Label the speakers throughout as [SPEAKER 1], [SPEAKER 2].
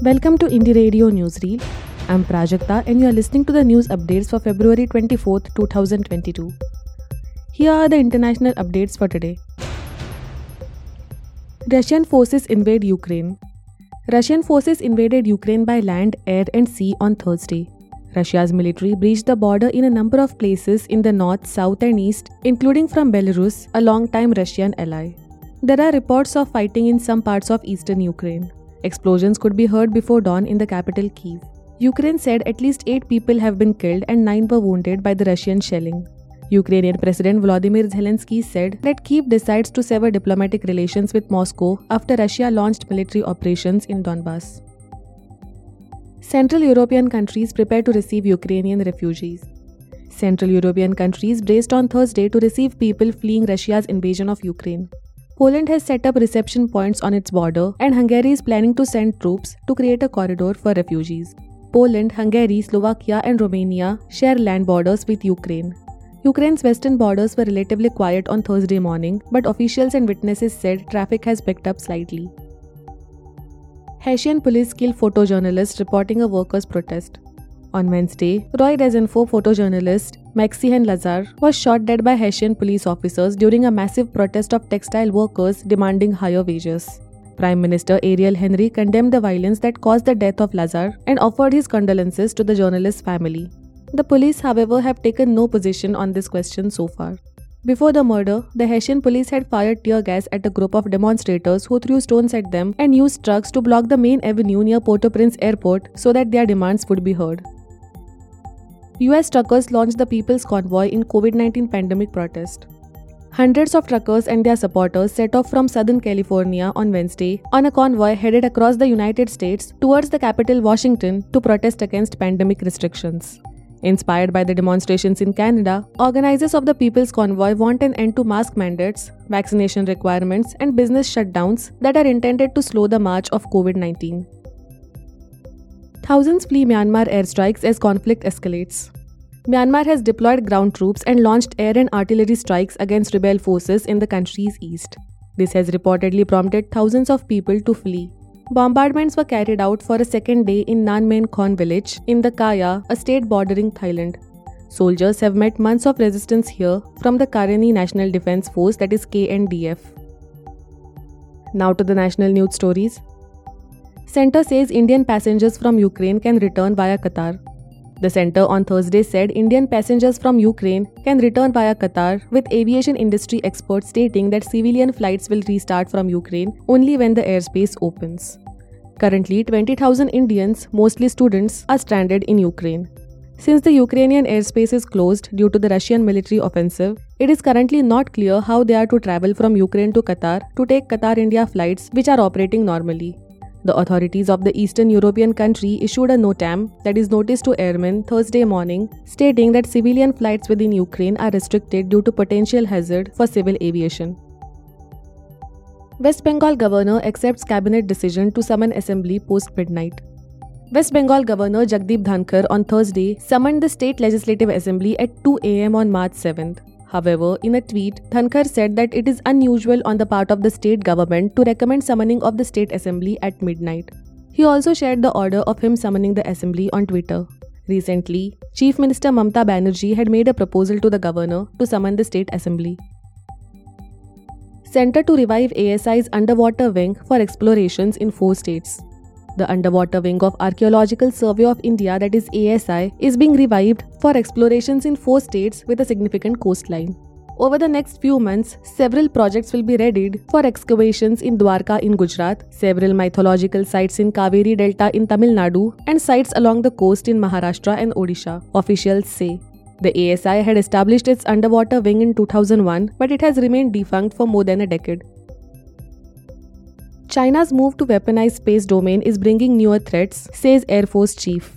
[SPEAKER 1] Welcome to Indie Radio Newsreel. I'm Prajakta and you are listening to the news updates for February 24th, 2022. Here are the international updates for today. Russian forces invade Ukraine. Russian forces invaded Ukraine by land, air, and sea on Thursday. Russia's military breached the border in a number of places in the north, south, and east, including from Belarus, a long-time Russian ally. There are reports of fighting in some parts of eastern Ukraine. Explosions could be heard before dawn in the capital Kiev. Ukraine said at least 8 people have been killed and 9 were wounded by the Russian shelling. Ukrainian President Volodymyr Zelensky said that Kiev decides to sever diplomatic relations with Moscow after Russia launched military operations in Donbass. Central European countries prepare to receive Ukrainian refugees. Central European countries braced on Thursday to receive people fleeing Russia's invasion of Ukraine. Poland has set up reception points on its border, and Hungary is planning to send troops to create a corridor for refugees. Poland, Hungary, Slovakia, and Romania share land borders with Ukraine. Ukraine's western borders were relatively quiet on Thursday morning, but officials and witnesses said traffic has picked up slightly. Haitian police kill photojournalist reporting a workers' protest. On Wednesday, Roi Des Infos photojournalist Maxime Lazar was shot dead by Haitian police officers during a massive protest of textile workers demanding higher wages. Prime Minister Ariel Henry condemned the violence that caused the death of Lazar and offered his condolences to the journalist's family. The police, however, have taken no position on this question so far. Before the murder, the Haitian police had fired tear gas at a group of demonstrators who threw stones at them and used trucks to block the main avenue near Port-au-Prince airport so that their demands would be heard. US truckers launched the People's Convoy in COVID-19 pandemic protest. Hundreds of truckers and their supporters set off from Southern California on Wednesday on a convoy headed across the United States towards the capital Washington to protest against pandemic restrictions. Inspired by the demonstrations in Canada, organizers of the People's Convoy want an end to mask mandates, vaccination requirements, and business shutdowns that are intended to slow the march of COVID 19. Thousands flee Myanmar airstrikes as conflict escalates. Myanmar has deployed ground troops and launched air and artillery strikes against rebel forces in the country's east. This has reportedly prompted thousands of people to flee. Bombardments were carried out for a second day in Nanmen Khon village in the Kayah, a state bordering Thailand. Soldiers have met months of resistance here from the Karenni National Defense Force that is KNDF. Now to the national news stories. Center says Indian passengers from Ukraine can return via Qatar. The center on Thursday said Indian passengers from Ukraine can return via Qatar, with aviation industry experts stating that civilian flights will restart from Ukraine only when the airspace opens. Currently, 20,000 Indians, mostly students, are stranded in Ukraine. Since the Ukrainian airspace is closed due to the Russian military offensive, it is currently not clear how they are to travel from Ukraine to Qatar to take Qatar India flights which are operating normally. The authorities of the Eastern European country issued a NOTAM, that is notice to airmen, Thursday morning, stating that civilian flights within Ukraine are restricted due to potential hazard for civil aviation. West Bengal governor accepts cabinet decision to summon assembly post midnight. West Bengal Governor Jagdeep Dhankhar on Thursday summoned the state legislative assembly at 2 am on March 7th. However, in a tweet, Dhankhar said that it is unusual on the part of the state government to recommend summoning of the state assembly at midnight. He also shared the order of him summoning the assembly on Twitter. Recently, Chief Minister Mamta Banerjee had made a proposal to the governor to summon the state assembly. Center to revive ASI's underwater wing for explorations in four states. The underwater wing of Archaeological Survey of India, that is ASI, is being revived for explorations in four states with a significant coastline. Over the next few months, several projects will be readied for excavations in Dwarka in Gujarat, several mythological sites in Kaveri Delta in Tamil Nadu, and sites along the coast in Maharashtra and Odisha, officials say. The ASI had established its underwater wing in 2001, but it has remained defunct for more than a decade. China's move to weaponize space domain is bringing newer threats, says Air Force Chief.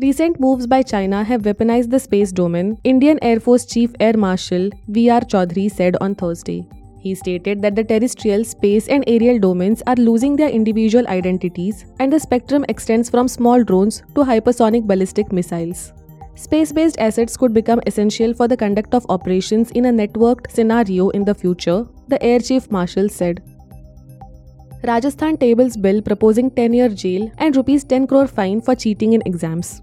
[SPEAKER 1] Recent moves by China have weaponized the space domain, Indian Air Force Chief Air Marshal V.R. Chaudhary said on Thursday. He stated that the terrestrial, space, and aerial domains are losing their individual identities, and the spectrum extends from small drones to hypersonic ballistic missiles. Space based assets could become essential for the conduct of operations in a networked scenario in the future, the Air Chief Marshal said. Rajasthan tables bill proposing 10 year jail and rupees 10 crore fine for cheating in exams.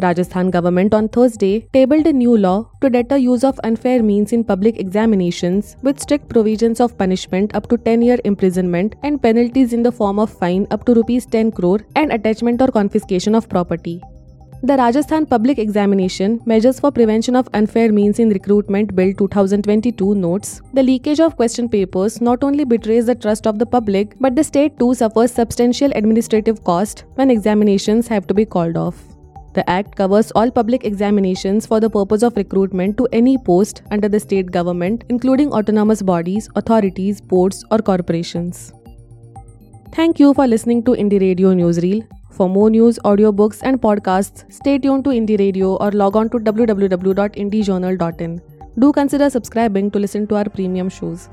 [SPEAKER 1] Rajasthan government on Thursday tabled a new law to deter use of unfair means in public examinations with strict provisions of punishment up to 10 year imprisonment and penalties in the form of fine up to rupees 10 crore and attachment or confiscation of property. The Rajasthan Public Examination Measures for Prevention of Unfair Means in Recruitment Bill 2022 notes the leakage of question papers not only betrays the trust of the public but the state too suffers substantial administrative cost when examinations have to be called off. The Act covers all public examinations for the purpose of recruitment to any post under the state government, including autonomous bodies, authorities, boards, or corporations. Thank you for listening to Indie Radio Newsreel. For more news, audiobooks, and podcasts, stay tuned to Indie Radio or log on to www.indiejournal.in. Do consider subscribing to listen to our premium shows.